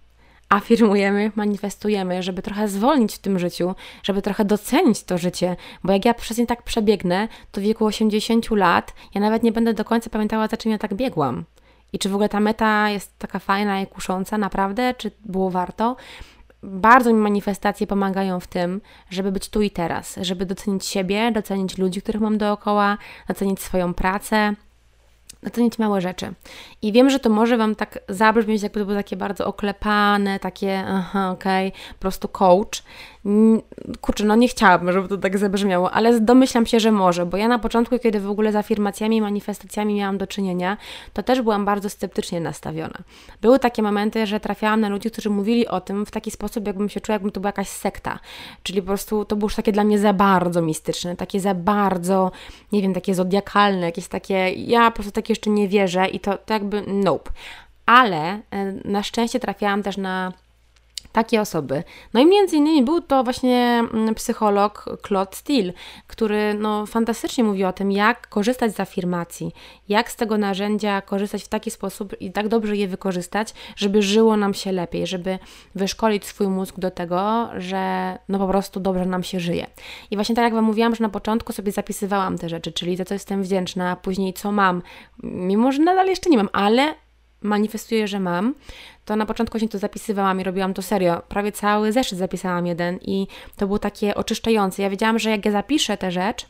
afirmujemy, manifestujemy, żeby trochę zwolnić w tym życiu, żeby trochę docenić to życie, bo jak ja przez nie tak przebiegnę, to w wieku 80 lat ja nawet nie będę do końca pamiętała, za czym ja tak biegłam. I czy w ogóle ta meta jest taka fajna i kusząca, naprawdę, czy było warto? Bardzo mi manifestacje pomagają w tym, żeby być tu i teraz, żeby docenić siebie, docenić ludzi, których mam dookoła, docenić swoją pracę, docenić małe rzeczy. I wiem, że to może Wam tak zabrzmieć, jakby to było takie bardzo oklepane, takie, aha, okej, okay, po prostu coach. Kurczę, no nie chciałabym, żeby to tak zabrzmiało, ale domyślam się, że może, bo ja na początku, kiedy w ogóle z afirmacjami i manifestacjami miałam do czynienia, to też byłam bardzo sceptycznie nastawiona. Były takie momenty, że trafiałam na ludzi, którzy mówili o tym w taki sposób, jakbym się czuła, jakbym to była jakaś sekta, czyli po prostu to było już takie dla mnie za bardzo mistyczne, takie za bardzo, nie wiem, takie zodiakalne, jakieś takie, ja po prostu takie jeszcze nie wierzę i to, to jakby nope. Ale e, na szczęście trafiałam też na takie osoby. No i między innymi był to właśnie mm, psycholog Claude Steele, który no, fantastycznie mówi o tym, jak korzystać z afirmacji, jak z tego narzędzia korzystać w taki sposób i tak dobrze je wykorzystać, żeby żyło nam się lepiej, żeby wyszkolić swój mózg do tego, że no po prostu dobrze nam się żyje. I właśnie tak jak Wam mówiłam, że na początku sobie zapisywałam te rzeczy, czyli za co jestem wdzięczna, później co mam, mimo że nadal jeszcze nie mam, ale manifestuję, że mam, to na początku się to zapisywałam i robiłam to serio. Prawie cały zeszyt zapisałam jeden i to było takie oczyszczające. Ja wiedziałam, że jak ja zapiszę tę rzecz,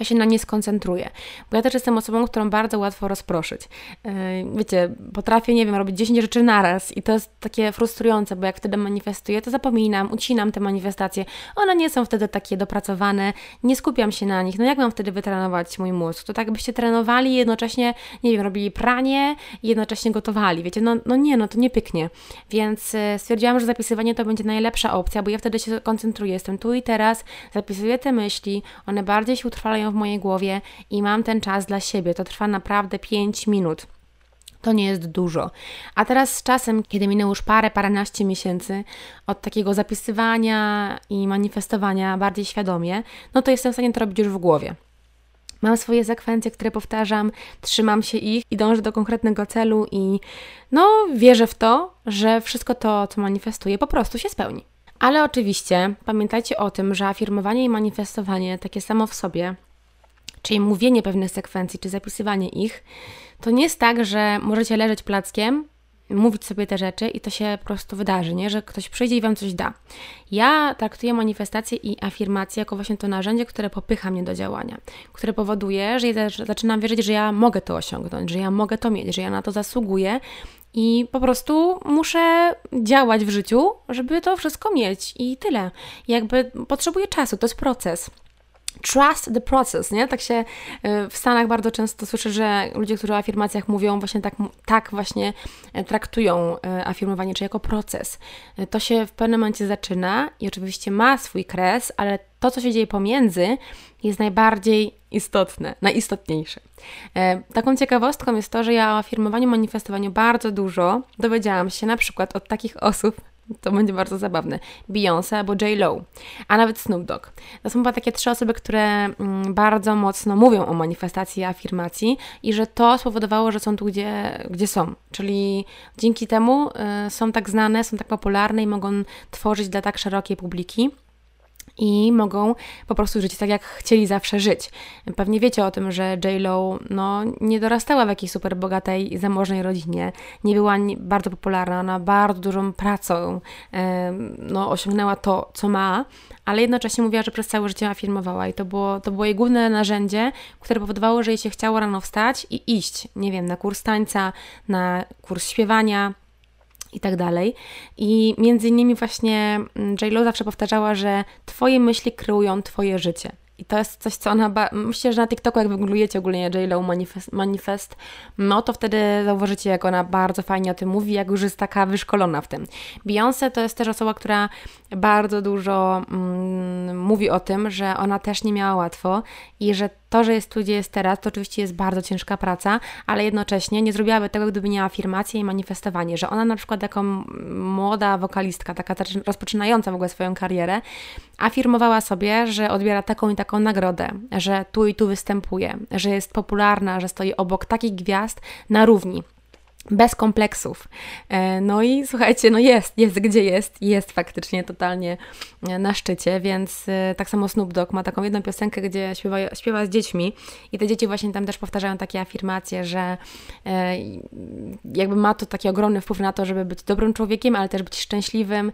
ja się na nie skoncentruję. Bo ja też jestem osobą, którą bardzo łatwo rozproszyć. Yy, wiecie, potrafię, nie wiem, robić 10 rzeczy naraz i to jest takie frustrujące, bo jak wtedy manifestuję, to zapominam, ucinam te manifestacje. One nie są wtedy takie dopracowane, nie skupiam się na nich. No jak mam wtedy wytrenować mój mózg? To tak byście trenowali jednocześnie, nie wiem, robili pranie i jednocześnie gotowali. Wiecie, no, no nie, no to nie pyknie. Więc yy, stwierdziłam, że zapisywanie to będzie najlepsza opcja, bo ja wtedy się koncentruję. Jestem tu i teraz, zapisuję te myśli, one bardziej się utrwalają w mojej głowie i mam ten czas dla siebie. To trwa naprawdę 5 minut. To nie jest dużo. A teraz z czasem, kiedy minęło już parę, paręnaście miesięcy od takiego zapisywania i manifestowania bardziej świadomie, no to jestem w stanie to robić już w głowie. Mam swoje sekwencje, które powtarzam, trzymam się ich i dążę do konkretnego celu i no wierzę w to, że wszystko to, co manifestuję, po prostu się spełni. Ale oczywiście pamiętajcie o tym, że afirmowanie i manifestowanie takie samo w sobie czyli mówienie pewnych sekwencji, czy zapisywanie ich, to nie jest tak, że możecie leżeć plackiem, mówić sobie te rzeczy i to się po prostu wydarzy, nie? że ktoś przyjdzie i wam coś da. Ja traktuję manifestację i afirmację jako właśnie to narzędzie, które popycha mnie do działania, które powoduje, że ja zaczynam wierzyć, że ja mogę to osiągnąć, że ja mogę to mieć, że ja na to zasługuję i po prostu muszę działać w życiu, żeby to wszystko mieć i tyle. Jakby potrzebuję czasu, to jest proces. Trust the process, nie? Tak się y, w Stanach bardzo często słyszę, że ludzie, którzy o afirmacjach mówią, właśnie tak, tak właśnie e, traktują e, afirmowanie, czy jako proces. E, to się w pewnym momencie zaczyna i oczywiście ma swój kres, ale to, co się dzieje pomiędzy, jest najbardziej istotne, najistotniejsze. Taką ciekawostką jest to, że ja o afirmowaniu, manifestowaniu bardzo dużo dowiedziałam się na przykład od takich osób, to będzie bardzo zabawne. Beyoncé albo J. Lo, a nawet Snoop Dogg. To są chyba takie trzy osoby, które mm, bardzo mocno mówią o manifestacji i afirmacji i że to spowodowało, że są tu, gdzie, gdzie są. Czyli dzięki temu y, są tak znane, są tak popularne i mogą tworzyć dla tak szerokiej publiki i mogą po prostu żyć tak, jak chcieli zawsze żyć. Pewnie wiecie o tym, że J-Lo no, nie dorastała w jakiejś super bogatej i zamożnej rodzinie, nie była bardzo popularna, ona bardzo dużą pracą no, osiągnęła to, co ma, ale jednocześnie mówiła, że przez całe życie afirmowała i to było, to było jej główne narzędzie, które powodowało, że jej się chciało rano wstać i iść, nie wiem, na kurs tańca, na kurs śpiewania, i tak dalej. I między innymi właśnie mm, J-Lo zawsze powtarzała, że Twoje myśli kreują Twoje życie. I to jest coś, co ona. Ba- Myślę, że na TikToku, jak wygooglujecie ogólnie J-Lo manifest, manifest, no to wtedy zauważycie, jak ona bardzo fajnie o tym mówi, jak już jest taka wyszkolona w tym. Beyoncé to jest też osoba, która bardzo dużo mm, mówi o tym, że ona też nie miała łatwo i że to, że jest tu, gdzie jest teraz, to oczywiście jest bardzo ciężka praca, ale jednocześnie nie zrobiłaby tego, gdyby nie afirmacja i manifestowanie, że ona na przykład jako młoda wokalistka, taka rozpoczynająca w ogóle swoją karierę, afirmowała sobie, że odbiera taką i taką nagrodę, że tu i tu występuje, że jest popularna, że stoi obok takich gwiazd na równi bez kompleksów. E, no i słuchajcie, no jest, jest gdzie jest, jest faktycznie totalnie e, na szczycie, więc e, tak samo Snoop Dogg ma taką jedną piosenkę, gdzie śpiewa, śpiewa z dziećmi i te dzieci właśnie tam też powtarzają takie afirmacje, że jakby ma to taki ogromny wpływ na to, żeby być dobrym człowiekiem, ale też być szczęśliwym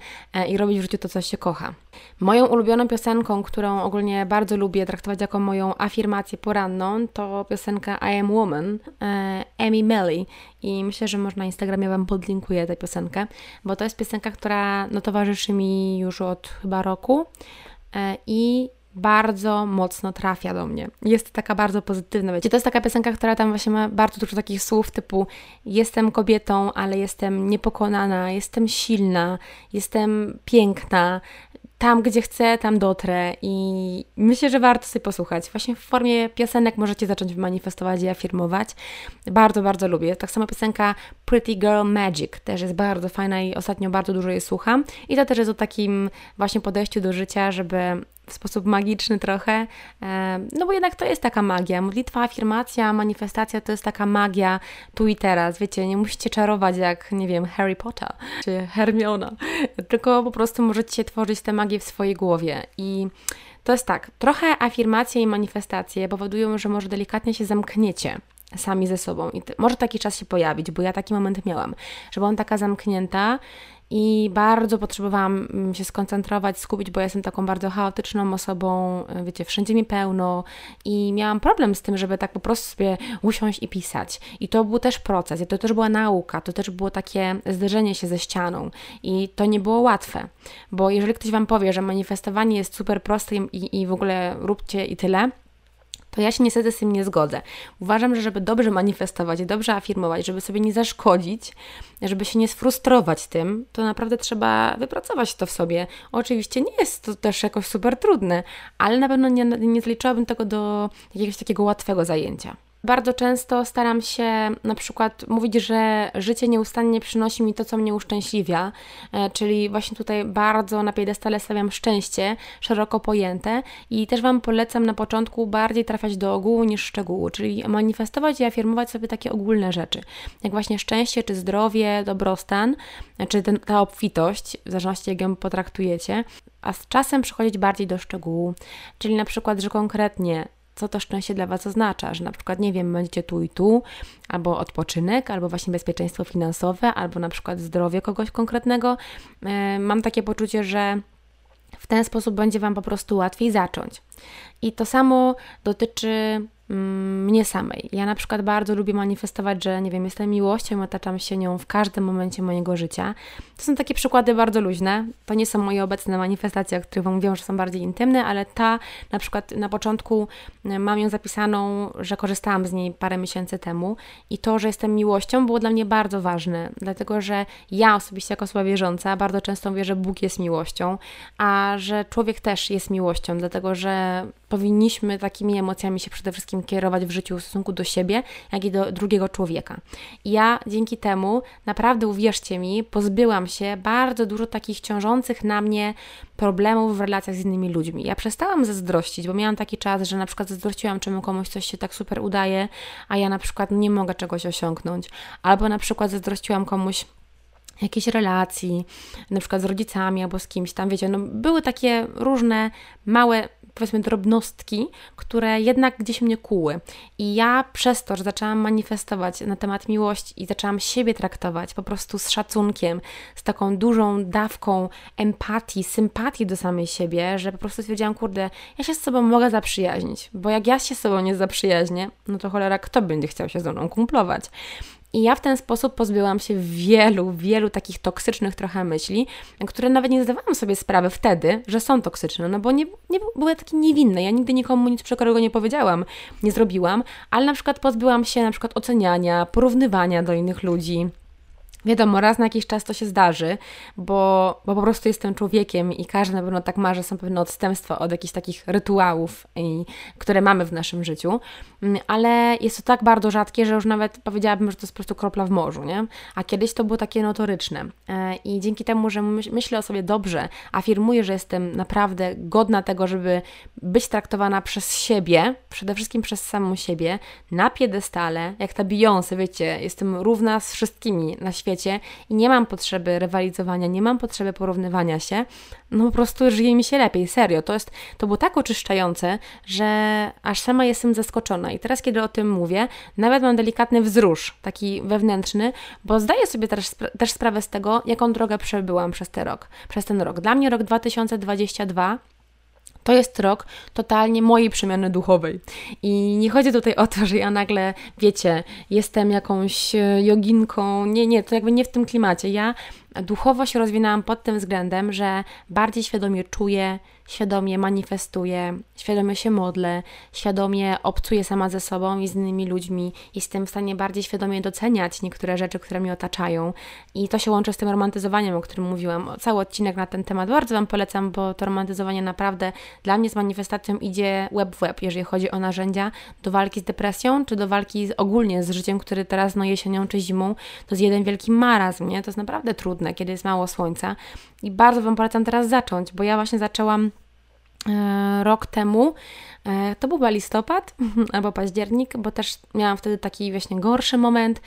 i robić w życiu to, co się kocha. Moją ulubioną piosenką, którą ogólnie bardzo lubię traktować jako moją afirmację poranną, to piosenka I Am Woman e, Amy Melly. I myślę, że może na Instagramie Wam podlinkuję tę piosenkę, bo to jest piosenka, która no, towarzyszy mi już od chyba roku e, i bardzo mocno trafia do mnie. Jest taka bardzo pozytywna, wiecie, to jest taka piosenka, która tam właśnie ma bardzo dużo takich słów typu jestem kobietą, ale jestem niepokonana, jestem silna, jestem piękna, tam, gdzie chcę, tam dotrę i myślę, że warto sobie posłuchać. Właśnie w formie piosenek możecie zacząć manifestować i afirmować. Bardzo, bardzo lubię. Tak samo piosenka Pretty Girl Magic też jest bardzo fajna i ostatnio bardzo dużo jej słucham. I to też jest o takim właśnie podejściu do życia, żeby w sposób magiczny trochę, no bo jednak to jest taka magia. Modlitwa, afirmacja, manifestacja to jest taka magia tu i teraz. Wiecie, nie musicie czarować jak, nie wiem, Harry Potter czy Hermiona, tylko po prostu możecie tworzyć tę magię w swojej głowie. I to jest tak, trochę afirmacje i manifestacje powodują, że może delikatnie się zamkniecie sami ze sobą. I może taki czas się pojawić, bo ja taki moment miałam, że byłam taka zamknięta i bardzo potrzebowałam mm, się skoncentrować, skupić, bo ja jestem taką bardzo chaotyczną osobą, e, wiecie, wszędzie mi pełno i miałam problem z tym, żeby tak po prostu sobie usiąść i pisać. I to był też proces, to też była nauka, to też było takie zderzenie się ze ścianą i to nie było łatwe, bo jeżeli ktoś Wam powie, że manifestowanie jest super proste i, i w ogóle róbcie i tyle, to ja się niestety z tym nie zgodzę. Uważam, że żeby dobrze manifestować dobrze afirmować, żeby sobie nie zaszkodzić, żeby się nie sfrustrować tym, to naprawdę trzeba wypracować to w sobie. Oczywiście nie jest to też jakoś super trudne, ale na pewno nie, nie zliczyłabym tego do jakiegoś takiego łatwego zajęcia. Bardzo często staram się na przykład mówić, że życie nieustannie przynosi mi to, co mnie uszczęśliwia, e, czyli właśnie tutaj bardzo na piedestale stawiam szczęście, szeroko pojęte i też Wam polecam na początku bardziej trafiać do ogółu niż szczegółu, czyli manifestować i afirmować sobie takie ogólne rzeczy, jak właśnie szczęście, czy zdrowie, dobrostan, czy ten, ta obfitość, w zależności jak ją potraktujecie, a z czasem przychodzić bardziej do szczegółu, czyli na przykład, że konkretnie co to szczęście dla Was oznacza, że na przykład, nie wiem, będziecie tu i tu, albo odpoczynek, albo właśnie bezpieczeństwo finansowe, albo na przykład zdrowie kogoś konkretnego. E, mam takie poczucie, że w ten sposób będzie Wam po prostu łatwiej zacząć. I to samo dotyczy mnie samej. Ja na przykład bardzo lubię manifestować, że nie wiem, jestem miłością otaczam się nią w każdym momencie mojego życia. To są takie przykłady bardzo luźne. To nie są moje obecne manifestacje, o których Wam że są bardziej intymne, ale ta na przykład na początku mm, mam ją zapisaną, że korzystałam z niej parę miesięcy temu i to, że jestem miłością było dla mnie bardzo ważne, dlatego że ja osobiście jako osoba wierząca bardzo często mówię, że Bóg jest miłością, a że człowiek też jest miłością, dlatego że powinniśmy takimi emocjami się przede wszystkim kierować w życiu w stosunku do siebie, jak i do drugiego człowieka. Ja dzięki temu, naprawdę uwierzcie mi, pozbyłam się bardzo dużo takich ciążących na mnie problemów w relacjach z innymi ludźmi. Ja przestałam zazdrościć, bo miałam taki czas, że na przykład zazdrościłam, czemu komuś coś się tak super udaje, a ja na przykład nie mogę czegoś osiągnąć. Albo na przykład zazdrościłam komuś jakiejś relacji, na przykład z rodzicami albo z kimś tam, wiecie, no były takie różne małe powiedzmy drobnostki, które jednak gdzieś mnie kuły. I ja przez to, że zaczęłam manifestować na temat miłości i zaczęłam siebie traktować po prostu z szacunkiem, z taką dużą dawką empatii, sympatii do samej siebie, że po prostu stwierdziłam, kurde, ja się z sobą mogę zaprzyjaźnić, bo jak ja się z sobą nie zaprzyjaźnię, no to cholera, kto będzie chciał się ze mną kumplować? I ja w ten sposób pozbyłam się wielu, wielu takich toksycznych trochę myśli, które nawet nie zdawałam sobie sprawy wtedy, że są toksyczne, no bo nie, nie były takie niewinne. Ja nigdy nikomu nic przekorego nie powiedziałam, nie zrobiłam, ale na przykład pozbyłam się na przykład oceniania, porównywania do innych ludzi, Wiadomo, raz na jakiś czas to się zdarzy, bo, bo po prostu jestem człowiekiem i każdy na pewno tak ma, że są pewne odstępstwa od jakichś takich rytuałów, i, które mamy w naszym życiu, mm, ale jest to tak bardzo rzadkie, że już nawet powiedziałabym, że to jest po prostu kropla w morzu, nie? A kiedyś to było takie notoryczne. E, i dzięki temu, że myślę o sobie dobrze, afirmuję, że jestem naprawdę godna tego, żeby być traktowana przez siebie, przede wszystkim przez samą siebie, na piedestale, jak ta Beyoncé, wiecie, jestem równa z wszystkimi na świecie, świecie i nie mam potrzeby rywalizowania, nie mam potrzeby porównywania się, no po prostu żyje mi się lepiej, serio. To, jest, to było tak oczyszczające, że aż sama jestem zaskoczona. I teraz, kiedy o tym mówię, nawet mam delikatny wzrusz, taki wewnętrzny, bo zdaję sobie też, też sprawę z tego, jaką drogę przebyłam przez ten rok. Przez ten rok. Dla mnie rok 2022 to jest rok totalnie mojej przemiany duchowej. I nie chodzi tutaj o to, że ja nagle, wiecie, jestem jakąś e, joginką. Nie, nie, to jakby nie w tym klimacie. Ja duchowo się rozwinęłam pod tym względem, że bardziej świadomie czuję, świadomie manifestuję, świadomie się modlę, świadomie obcuję sama ze sobą i z innymi ludźmi. Jestem w stanie bardziej świadomie doceniać niektóre rzeczy, które mnie otaczają. I to się łączy z tym romantyzowaniem, o którym mówiłam. Cały odcinek na ten temat bardzo Wam polecam, bo to romantyzowanie naprawdę dla mnie z manifestacją idzie web w web, jeżeli chodzi o narzędzia do walki z depresją, czy do walki z, ogólnie z życiem, który teraz no jesienią czy zimą, to jest jeden wielki marazm, nie? To jest naprawdę trudne, kiedy jest mało słońca. I bardzo Wam polecam teraz zacząć, bo ja właśnie zaczęłam E, rok temu. E, to był listopad albo październik, bo też miałam wtedy taki właśnie gorszy moment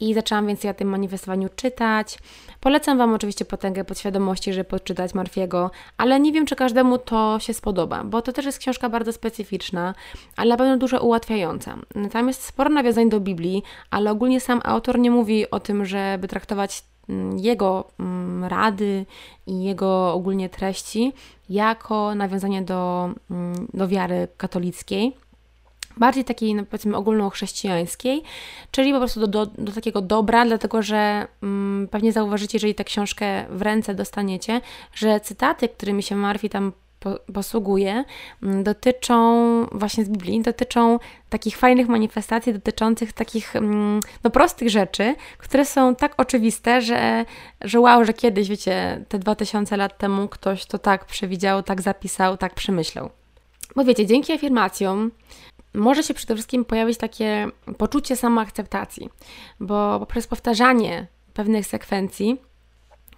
i zaczęłam więcej o tym manifestowaniu czytać. Polecam Wam oczywiście potęgę podświadomości, żeby poczytać Marfiego, ale nie wiem, czy każdemu to się spodoba, bo to też jest książka bardzo specyficzna, ale na pewno dużo ułatwiająca. Tam jest sporo nawiązań do Biblii, ale ogólnie sam autor nie mówi o tym, żeby traktować jego mm, rady i jego ogólnie treści jako nawiązanie do, mm, do wiary katolickiej. Bardziej takiej, no, powiedzmy, ogólnochrześcijańskiej, czyli po prostu do, do, do takiego dobra, dlatego że mm, pewnie zauważycie, jeżeli tę książkę w ręce dostaniecie, że cytaty, którymi się Marfi tam posługuje, mm, dotyczą właśnie z Biblii, dotyczą takich fajnych manifestacji, dotyczących takich mm, no, prostych rzeczy, które są tak oczywiste, że, że wow, że kiedyś, wiecie, te 2000 lat temu ktoś to tak przewidział, tak zapisał, tak przemyślał. Bo wiecie, dzięki afirmacjom może się przede wszystkim pojawić takie poczucie samoakceptacji, bo poprzez powtarzanie pewnych sekwencji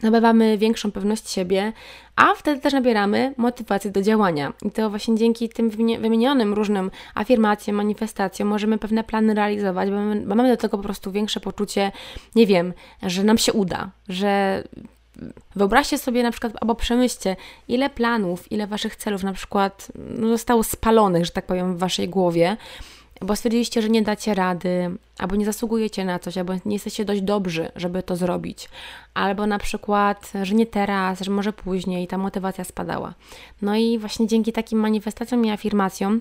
nabywamy większą pewność siebie, a wtedy też nabieramy motywację do działania. I to właśnie dzięki tym wymienionym różnym afirmacjom, manifestacjom możemy pewne plany realizować, bo mamy, do tego po prostu większe poczucie, nie wiem, że nam się uda, że Wyobraźcie sobie na przykład, albo przemyślcie, ile planów, ile waszych celów na przykład no, zostało spalonych, że tak powiem, w waszej głowie, bo stwierdziliście, że nie dacie rady, albo nie zasługujecie na coś, albo nie jesteście dość dobrzy, żeby to zrobić, albo na przykład, że nie teraz, że może później, ta motywacja spadała. No i właśnie dzięki takim manifestacjom i afirmacjom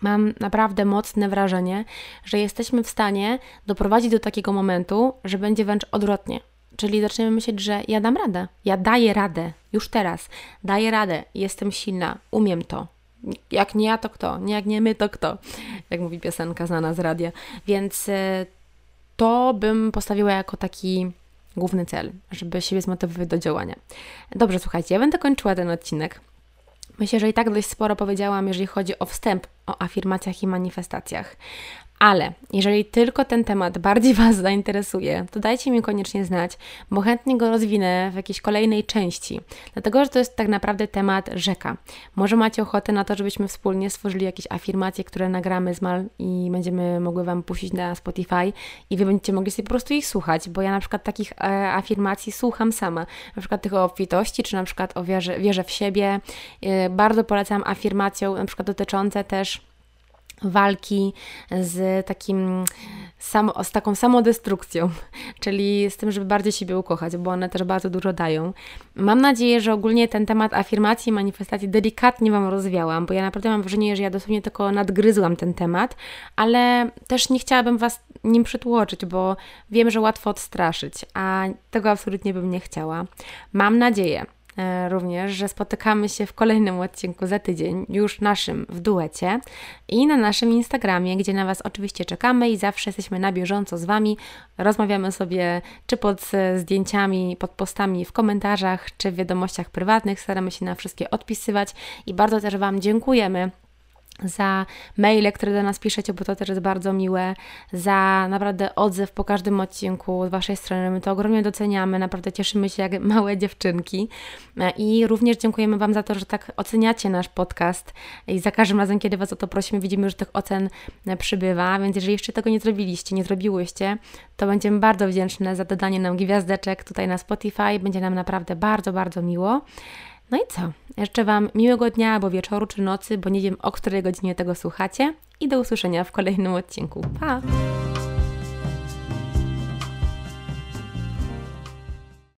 mam naprawdę mocne wrażenie, że jesteśmy w stanie doprowadzić do takiego momentu, że będzie wręcz odwrotnie. Czyli zaczniemy myśleć, że ja dam radę, ja daję radę, już teraz, daję radę, jestem silna, umiem to, jak nie ja, to kto? Nie jak nie my, to kto? Jak mówi piosenka znana z radia. Więc e, to bym postawiła jako taki główny cel, żeby siebie zmotywować do działania. Dobrze, słuchajcie, ja będę kończyła ten odcinek. Myślę, że i tak dość sporo powiedziałam, jeżeli chodzi o wstęp o afirmacjach i manifestacjach. Ale jeżeli tylko ten temat bardziej Was zainteresuje, to dajcie mi koniecznie znać, bo chętnie go rozwinę w jakiejś kolejnej części. Dlatego, że to jest tak naprawdę temat rzeka. Może macie ochotę na to, żebyśmy wspólnie stworzyli jakieś afirmacje, które nagramy z Mal i będziemy mogły Wam puścić na Spotify i Wy będziecie mogli sobie po prostu ich słuchać, bo ja na przykład takich e, afirmacji słucham sama. Na przykład tych o obfitości, czy na przykład o wierze, wierze w siebie. E, bardzo polecam afirmacją, na przykład dotyczące też walki z takim samo, z taką samodestrukcją, czyli z tym, żeby bardziej siebie ukochać, bo one też bardzo dużo dają. Mam nadzieję, że ogólnie ten temat afirmacji i manifestacji delikatnie Wam rozwiałam, bo ja naprawdę mam wrażenie, że ja dosłownie tylko nadgryzłam ten temat, ale też nie chciałabym Was nim przytłoczyć, bo wiem, że łatwo odstraszyć, a tego absolutnie bym nie chciała. Mam nadzieję, również, że spotykamy się w kolejnym odcinku za tydzień, już naszym w duecie i na naszym Instagramie, gdzie na Was oczywiście czekamy i zawsze jesteśmy na bieżąco z Wami. Rozmawiamy sobie czy pod zdjęciami, pod postami w komentarzach, czy w wiadomościach prywatnych. Staramy się na wszystkie odpisywać i bardzo też Wam dziękujemy za maile, które do nas piszecie, bo to też jest bardzo miłe, za naprawdę odzew po każdym odcinku z Waszej strony. My to ogromnie doceniamy, naprawdę cieszymy się jak małe dziewczynki e, i również dziękujemy Wam za to, że tak oceniacie nasz podcast i za każdym razem, kiedy Was o to prosimy, widzimy, że tych ocen e, przybywa, więc jeżeli jeszcze tego nie zrobiliście, nie zrobiłyście, to będziemy bardzo wdzięczne za dodanie nam gwiazdeczek tutaj na Spotify, będzie nam naprawdę bardzo, bardzo miło. No i co? Życzę Wam miłego dnia albo wieczoru czy nocy, bo nie wiem o której godzinie tego słuchacie i do usłyszenia w kolejnym odcinku. Pa!